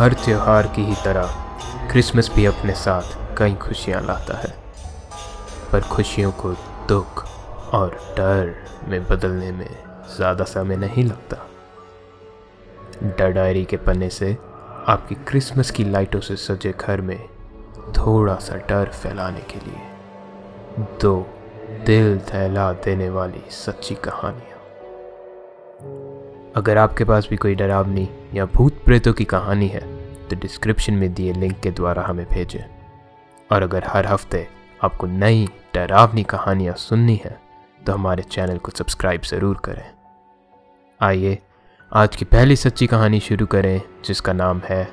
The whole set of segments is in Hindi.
हर त्यौहार की ही तरह क्रिसमस भी अपने साथ कई खुशियाँ लाता है। पर खुशियों को दुख और डर में बदलने में ज़्यादा समय नहीं लगता। डर डायरी के पन्ने से आपकी क्रिसमस की लाइटों से सजे घर में थोड़ा सा डर फैलाने के लिए दो दिल दहला देने वाली सच्ची कहानियाँ। अगर आपके पास भी कोई डरावनी या भूत प्रेतों की कहानी है तो डिस्क्रिप्शन में दिए लिंक के द्वारा हमें भेजें। और अगर हर हफ़्ते आपको नई डरावनी कहानियाँ सुननी है तो हमारे चैनल को सब्सक्राइब ज़रूर करें। आइए, आज की पहली सच्ची कहानी शुरू करें, जिसका नाम है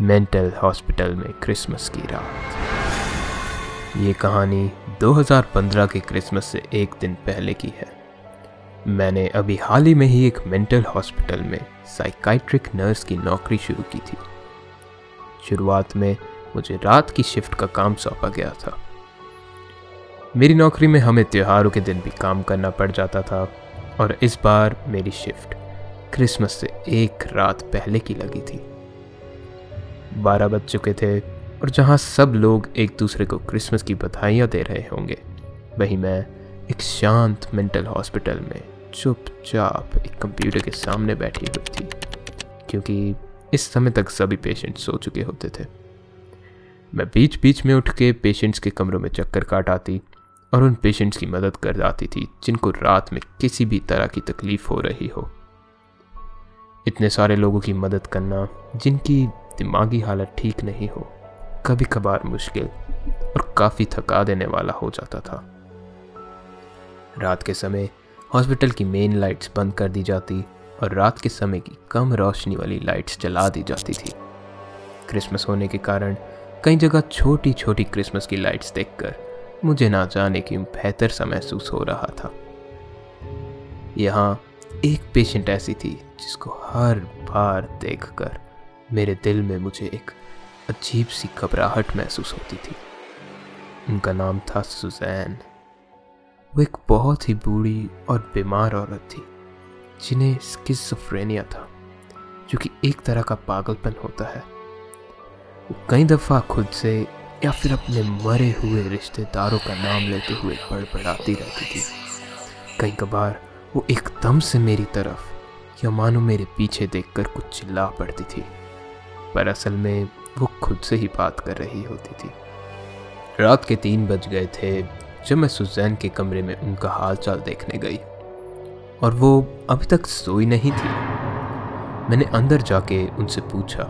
मेंटल हॉस्पिटल में क्रिसमस की रात। ये कहानी 2015 के क्रिसमस से एक दिन पहले की है। मैंने अभी हाल ही में ही एक मेंटल हॉस्पिटल में साइकाइट्रिक नर्स की नौकरी शुरू की थी। शुरुआत में मुझे रात की शिफ्ट का काम सौंपा गया था। मेरी नौकरी में हमें त्योहारों के दिन भी काम करना पड़ जाता था और इस बार मेरी शिफ्ट क्रिसमस से एक रात पहले की लगी थी। बारह बज चुके थे और जहाँ सब लोग एक दूसरे को क्रिसमस की बधाइयाँ दे रहे होंगे, वहीं मैं एक शांत मेंटल हॉस्पिटल में चुपचाप एक कंप्यूटर के सामने बैठी हुई थी, क्योंकि इस समय तक सभी पेशेंट सो चुके होते थे। मैं बीच बीच में उठ के पेशेंट्स के कमरों में चक्कर काट आती और उन पेशेंट्स की मदद कर जाती थी, जिनको रात में किसी भी तरह की तकलीफ़ हो रही हो। इतने सारे लोगों की मदद करना, जिनकी दिमागी हालत ठीक नहीं हो कभी कभार मुश्किल और काफ़ी थका देने वाला हो जाता था। रात के समय हॉस्पिटल की मेन लाइट्स बंद कर दी जाती और रात के समय की कम रोशनी वाली लाइट्स जला दी जाती थी। क्रिसमस होने के कारण कई जगह छोटी छोटी क्रिसमस की लाइट्स देखकर मुझे ना जाने क्यों बेहतर सा महसूस हो रहा था। यहाँ एक पेशेंट ऐसी थी जिसको हर बार देखकर मेरे दिल में मुझे एक अजीब सी घबराहट महसूस होती थी। उनका नाम था सुजैन। वो एक बहुत ही बूढ़ी और बीमार औरत थी, जिन्हें स्किज़ोफ्रेनिया था, जो कि एक तरह का पागलपन होता है। वो कई दफ़ा खुद से या फिर अपने मरे हुए रिश्तेदारों का नाम लेते हुए बड़बड़ाती रहती थी। कई कबार वो एकदम से मेरी तरफ़ या मानो मेरे पीछे देखकर कुछ चिल्ला पड़ती थी। पर असल में वो खुद से ही बात कर रही होती थी। रात के तीन बज गए थे जब मैं सुजैन के कमरे में उनका हाल चाल देखने गई और वो अभी तक सोई नहीं थी, मैंने अंदर जाके उनसे पूछा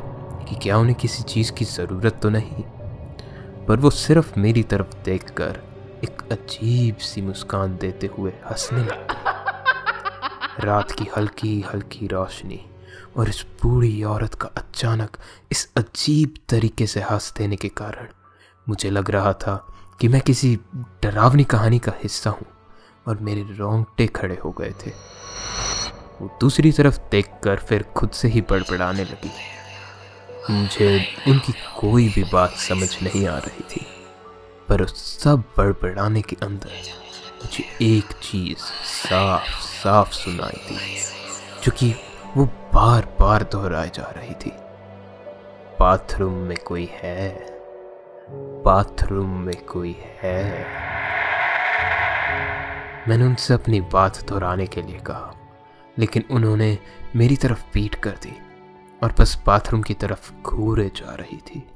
कि क्या उन्हें किसी चीज़ की ज़रूरत तो नहीं, पर वो सिर्फ़ मेरी तरफ़ देखकर एक अजीब सी मुस्कान देते हुए हंसने लगे। रात की हल्की हल्की रोशनी और इस बूढ़ी औरत का अचानक इस अजीब तरीके से हंस देने के कारण मुझे लग रहा था कि मैं किसी डरावनी कहानी का हिस्सा हूँ और मेरे रोंगटे खड़े हो गए थे। वो दूसरी तरफ़ देखकर फिर खुद से ही बड़बड़ाने लगी। मुझे उनकी कोई भी बात समझ नहीं आ रही थी, पर उस सब बड़बड़ाने के अंदर मुझे एक चीज़ साफ़ साफ़ सुनाई थी जो कि वो बार बार दोहराई जा रही थी। बाथरूम में कोई है? बाथरूम में कोई है? मैंने उनसे अपनी बात दोहराने के लिए कहा, लेकिन उन्होंने मेरी तरफ़ पीट कर दी और बस बाथरूम की तरफ़ घूरे जा रही थी।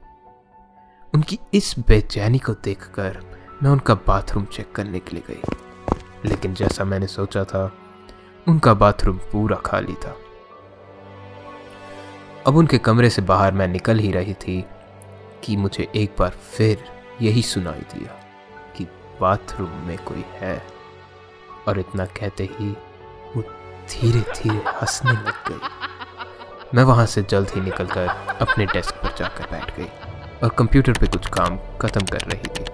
उनकी इस बेचैनी को देखकर मैं उनका बाथरूम चेक करने के लिए गई। लेकिन जैसा मैंने सोचा था, उनका बाथरूम पूरा खाली था। अब उनके कमरे से बाहर मैं निकल ही रही थी कि मुझे एक बार फिर यही सुनाई दिया कि बाथरूम में कोई है और इतना कहते ही वो धीरे धीरे हंसने लग गई। मैं वहाँ से जल्द ही निकलकर अपने डेस्क पर जाकर बैठ गई और कंप्यूटर पे कुछ काम खत्म कर रही थी।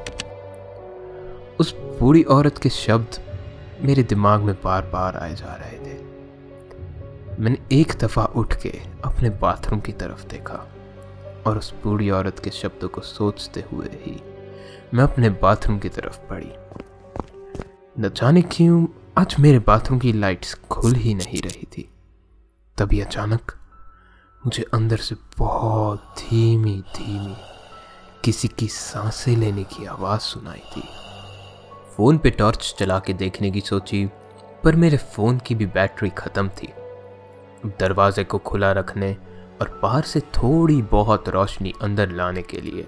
उस बूढ़ी औरत के शब्द मेरे दिमाग में बार बार आए जा रहे थे। मैंने एक दफ़ा उठ के अपने बाथरूम की तरफ़ देखा। और उस बूढ़ी औरत के शब्दों को सोचते हुए ही मैं अपने बाथरूम की तरफ़ बढ़ी न जाने क्यों, आज मेरे बाथरूम की लाइट्स खुल ही नहीं रही थी। तभी अचानक मुझे अंदर से बहुत धीमी धीमी किसी की साँसें लेने की आवाज़ सुनाई थी फ़ोन पे टॉर्च चला के देखने की सोची, पर मेरे फ़ोन की भी बैटरी ख़त्म थी। दरवाजे को खुला रखने और बाहर से थोड़ी बहुत रोशनी अंदर लाने के लिए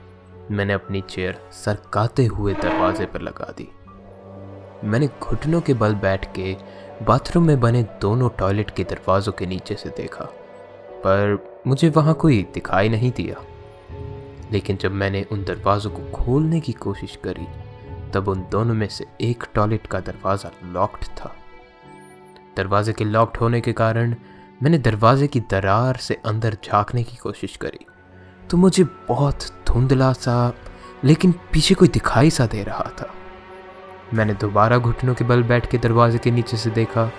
मैंने अपनी चेयर सरकाते हुए दरवाजे पर लगा दी। मैंने घुटनों के बल बैठ के बाथरूम में बने दोनों टॉयलेट के दरवाज़ों के नीचे से देखा, पर मुझे वहाँ कोई दिखाई नहीं दिया। लेकिन जब मैंने उन दरवाज़ों को खोलने की कोशिश करी, तब उन दोनों में से एक टॉयलेट का दरवाज़ा लॉक्ड था। दरवाजे के लॉक्ड होने के कारण मैंने दरवाजे की दरार से अंदर झांकने की कोशिश करी। तो मुझे बहुत धुंधला सा, लेकिन पीछे कोई दिखाई सा दे रहा था। मैंने दोबारा घुटनों के बल बैठ के दरवाजे के नीचे से देखा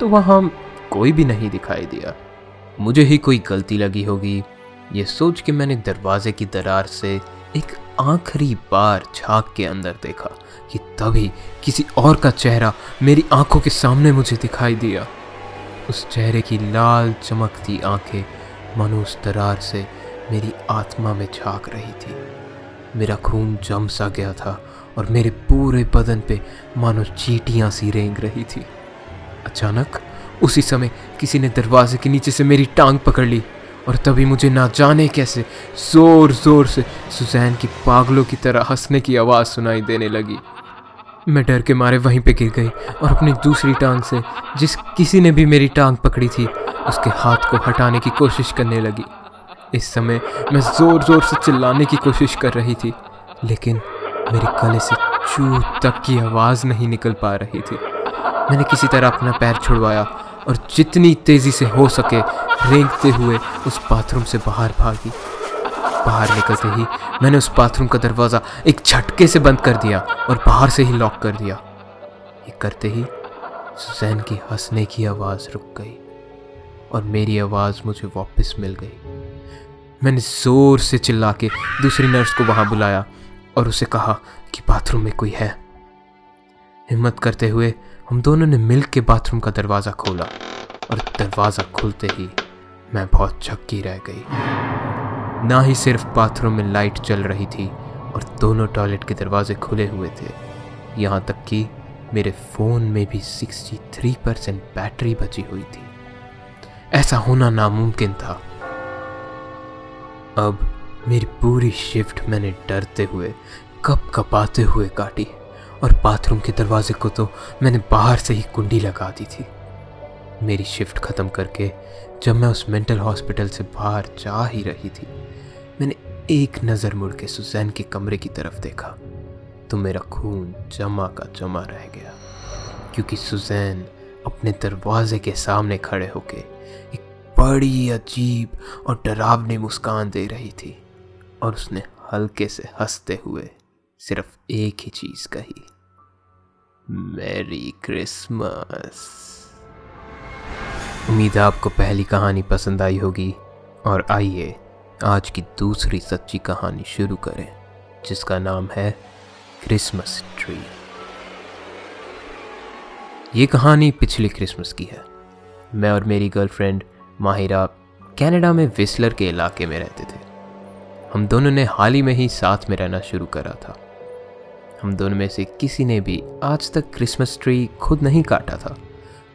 तो वहाँ कोई भी नहीं दिखाई दिया। मुझे ही कोई गलती लगी होगी। ये सोच के मैंने दरवाजे की दरार से एक आखिरी बार झाँक के अंदर देखा। कि तभी किसी और का चेहरा मेरी आँखों के सामने मुझे दिखाई दिया। उस चेहरे की लाल चमकती आँखें मानो उस दरार से मेरी आत्मा में झाँक रही थी। मेरा खून जम सा गया था और मेरे पूरे बदन पे मानो चीटियाँ सी रेंग रही थी। अचानक उसी समय किसी ने दरवाजे के नीचे से मेरी टांग पकड़ ली और तभी मुझे ना जाने कैसे ज़ोर ज़ोर से सुजैन की पागलों की तरह हंसने की आवाज़ सुनाई देने लगी। मैं डर के मारे वहीं पे गिर गई और अपनी दूसरी टांग से जिस किसी ने भी मेरी टांग पकड़ी थी, उसके हाथ को हटाने की कोशिश करने लगी। इस समय मैं ज़ोर ज़ोर से चिल्लाने की कोशिश कर रही थी, लेकिन मेरे गले से चू तक की आवाज़ नहीं निकल पा रही थी। मैंने किसी तरह अपना पैर छुड़वाया और जितनी तेज़ी से हो सके रेंगते हुए उस बाथरूम से बाहर भागी। बाहर निकलते ही मैंने उस बाथरूम का दरवाज़ा एक झटके से बंद कर दिया और बाहर से ही लॉक कर दिया। ये करते ही सुजैन की हंसने की आवाज़ रुक गई और मेरी आवाज़ मुझे वापस मिल गई। मैंने ज़ोर से चिल्ला के दूसरी नर्स को वहाँ बुलाया और उसे कहा कि बाथरूम में कोई है। हिम्मत करते हुए हम दोनों ने मिल के बाथरूम का दरवाज़ा खोला और दरवाज़ा खुलते ही मैं बहुत झक्की रह गई। ना ही सिर्फ़ बाथरूम में लाइट चल रही थी और दोनों टॉयलेट के दरवाजे खुले हुए थे। यहाँ तक कि मेरे फ़ोन में भी 63 परसेंट बैटरी बची हुई थी। ऐसा होना नामुमकिन था। अब मेरी पूरी शिफ्ट मैंने डरते हुए, कप कपाते हुए काटी और बाथरूम के दरवाजे को तो मैंने बाहर से ही कुंडी लगा दी थी। मेरी शिफ्ट ख़त्म करके जब मैं उस मेंटल हॉस्पिटल से बाहर जा ही रही थी, मैंने एक नज़र मुड़ के सुजैन के कमरे की तरफ़ देखा तो मेरा खून जमा का जमा रह गया, क्योंकि सुजैन अपने दरवाजे के सामने खड़े होके एक बड़ी अजीब और डरावनी मुस्कान दे रही थी और उसने हल्के से हँसते हुए सिर्फ़ एक ही चीज़ कही, मैरी क्रिसमस। उम्मीद है आपको पहली कहानी पसंद आई होगी। और आइए, आज की दूसरी सच्ची कहानी शुरू करें, जिसका नाम है क्रिसमस ट्री। ये कहानी पिछले क्रिसमस की है। मैं और मेरी गर्लफ्रेंड माहिरा कनाडा में विस्लर के इलाके में रहते थे। हम दोनों ने हाल ही में ही साथ में रहना शुरू करा था। हम दोनों में से किसी ने भी आज तक क्रिसमस ट्री खुद नहीं काटा था।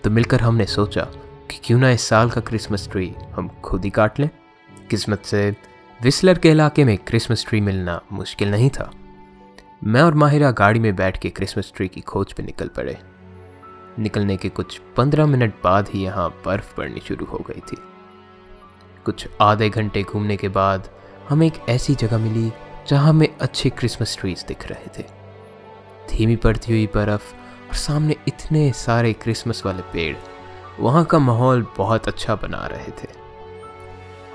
तो मिलकर हमने सोचा कि क्यों ना इस साल का क्रिसमस ट्री हम खुद ही काट लें? किस्मत से विस्लर के इलाके में क्रिसमस ट्री मिलना मुश्किल नहीं था। मैं और माहिरा गाड़ी में बैठ के क्रिसमस ट्री की खोज पे निकल पड़े। निकलने के कुछ पंद्रह मिनट बाद ही यहाँ बर्फ़ पड़नी शुरू हो गई थी। कुछ आधे घंटे घूमने के बाद हमें एक ऐसी जगह मिली जहाँ हमें अच्छे क्रिसमस ट्रीज दिख रहे थे। धीमी पड़ती हुई बर्फ़ और सामने इतने सारे क्रिसमस वाले पेड़ वहाँ का माहौल बहुत अच्छा बना रहे थे।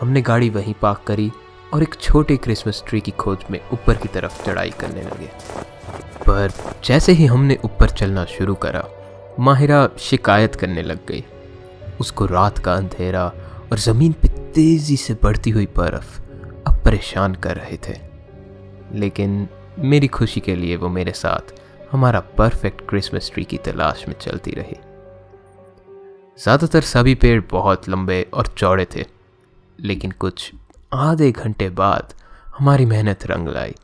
हमने गाड़ी वहीं पार्क करी और एक छोटे क्रिसमस ट्री की खोज में ऊपर की तरफ़ चढ़ाई करने लगे। पर जैसे ही हमने ऊपर चलना शुरू करा, माहिरा शिकायत करने लग गई। उसको रात का अंधेरा और ज़मीन पे तेज़ी से बढ़ती हुई बर्फ़ अब परेशान कर रहे थे। लेकिन मेरी खुशी के लिए वो मेरे साथ हमारा परफेक्ट क्रिसमस ट्री की तलाश में चलती रही। ज़्यादातर सभी पेड़ बहुत लंबे और चौड़े थे, लेकिन कुछ आधे घंटे बाद हमारी मेहनत रंग लाई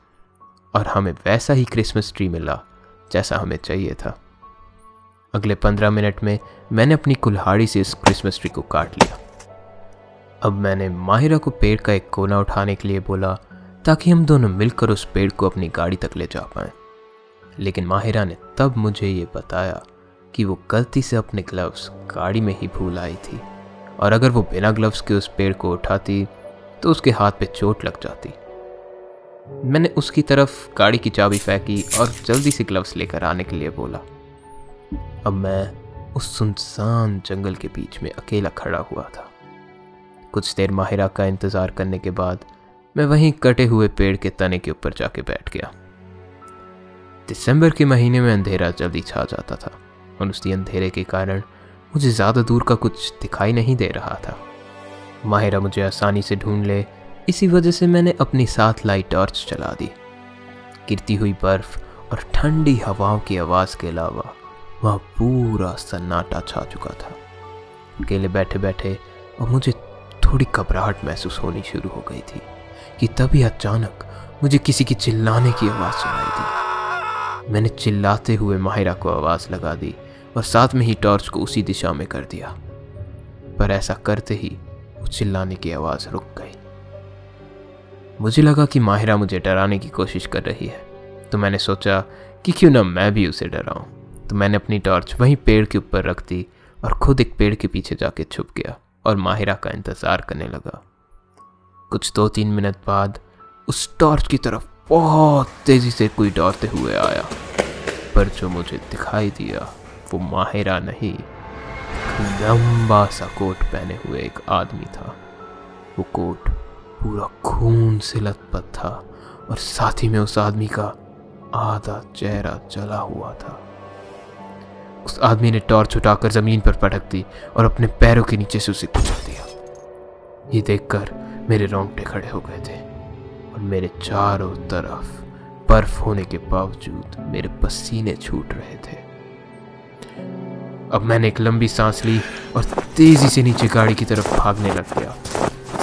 और हमें वैसा ही क्रिसमस ट्री मिला जैसा हमें चाहिए था। अगले पंद्रह मिनट में मैंने अपनी कुल्हाड़ी से इस क्रिसमस ट्री को काट लिया। अब मैंने माहिरा को पेड़ का एक कोना उठाने के लिए बोला ताकि हम दोनों मिलकर उस पेड़ को अपनी गाड़ी तक ले जा पाए। लेकिन माहिरा ने तब मुझे ये बताया कि वो गलती से अपने ग्लव्स गाड़ी में ही भूल आई थी। और अगर वो बिना ग्लव्स के उस पेड़ को उठाती तो उसके हाथ पे चोट लग जाती। मैंने उसकी तरफ़ गाड़ी की चाबी फेंकी और जल्दी से ग्लव्स लेकर आने के लिए बोला। अब मैं उस सुनसान जंगल के बीच में अकेला खड़ा हुआ था। कुछ देर माहिरा का इंतज़ार करने के बाद मैं वहीं कटे हुए पेड़ के तने के ऊपर जाके बैठ गया। दिसंबर के महीने में अंधेरा जल्दी छा जाता था। और उसी अंधेरे के कारण मुझे ज़्यादा दूर का कुछ दिखाई नहीं दे रहा था। माहिरा मुझे आसानी से ढूंढ ले। इसी वजह से मैंने अपने साथ लाइट टॉर्च चला दी। गिरती हुई बर्फ़ और ठंडी हवाओं की आवाज़ के अलावा वहाँ पूरा सन्नाटा छा चुका था। अकेले बैठे बैठे और मुझे थोड़ी घबराहट महसूस होनी शुरू हो गई थी कि तभी अचानक मुझे किसी की चिल्लाने की आवाज़ सुनाई दी। मैंने चिल्लाते हुए माहिरा को आवाज़ लगा दी। और साथ में ही टॉर्च को उसी दिशा में कर दिया। पर ऐसा करते ही वो चिल्लाने की आवाज़ रुक गई। मुझे लगा कि माहिरा मुझे डराने की कोशिश कर रही है तो मैंने सोचा कि क्यों ना मैं भी उसे डराऊं। तो मैंने अपनी टॉर्च वहीं पेड़ के ऊपर रख दी और खुद एक पेड़ के पीछे जाके छुप गया और माहिरा का इंतज़ार करने लगा। कुछ दो तीन मिनट बाद उस टॉर्च की तरफ़ बहुत तेज़ी से कोई दौड़ते हुए आया, पर जो मुझे दिखाई दिया वो माहिरा नहीं, लंबा सा कोट पहने हुए एक आदमी था। वो कोट पूरा खून से लथपथ था और साथ ही में उस आदमी का आधा चेहरा जला हुआ था। उस आदमी ने टॉर्च उठाकर ज़मीन पर पटक दी और अपने पैरों के नीचे से उसे कुचल दिया। ये देखकर मेरे रोंगटे खड़े हो गए थे और मेरे चारों तरफ़ बर्फ़ होने के बावजूद मेरे पसीने छूट रहे थे। अब मैंने एक लंबी सांस ली और तेज़ी से नीचे गाड़ी की तरफ़ भागने लग गया।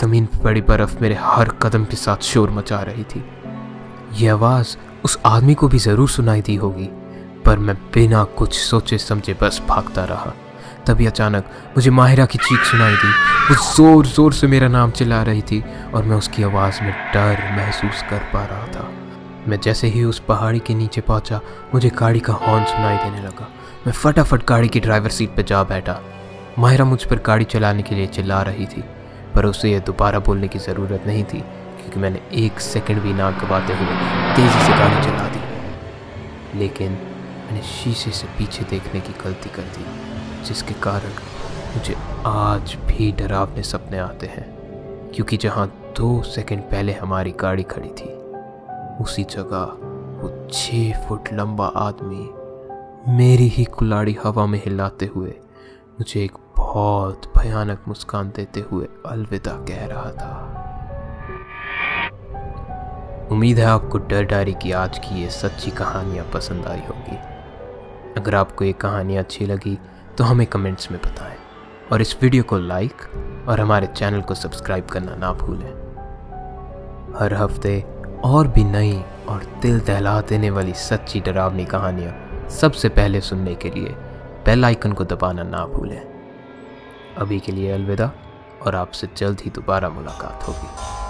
ज़मीन पर पड़ी बर्फ़ मेरे हर कदम के साथ शोर मचा रही थी। यह आवाज़ उस आदमी को भी ज़रूर सुनाई दी होगी, पर मैं बिना कुछ सोचे समझे बस भागता रहा। तभी अचानक मुझे माहिरा की चीख सुनाई दी। वो ज़ोर ज़ोर से मेरा नाम चिल्ला रही थी और मैं उसकी आवाज़ में डर महसूस कर पा रहा था। मैं जैसे ही उस पहाड़ी के नीचे पहुँचा, मुझे गाड़ी का हॉर्न सुनाई देने लगा। मैं फटाफट गाड़ी की ड्राइवर सीट पर जा बैठा। माहिरा मुझ पर गाड़ी चलाने के लिए चिल्ला रही थी, पर उसे यह दोबारा बोलने की ज़रूरत नहीं थी, क्योंकि मैंने एक सेकंड भी ना गवाते हुए तेज़ी से गाड़ी चला दी। लेकिन मैंने शीशे से पीछे देखने की गलती कर दी, जिसके कारण मुझे आज भी डरावने सपने आते हैं, क्योंकि जहाँ दो सेकंड पहले हमारी गाड़ी खड़ी थी, उसी जगह वो छः फुट लंबा आदमी मेरी ही कुलाड़ी हवा में हिलाते हुए मुझे एक बहुत भयानक मुस्कान देते हुए अलविदा कह रहा था। उम्मीद है आपको डर डायरी की आज की ये सच्ची कहानियाँ पसंद आई होगी। अगर आपको ये कहानी अच्छी लगी तो हमें कमेंट्स में बताएँ। और इस वीडियो को लाइक और हमारे चैनल को सब्सक्राइब करना ना भूलें। हर हफ़्ते और भी नई और दिल दहला देने वाली सच्ची डरावनी कहानियाँ सबसे पहले सुनने के लिए बेल आइकन को दबाना ना भूलें। अभी के लिए अलविदा, और आपसे जल्द ही दोबारा मुलाकात होगी।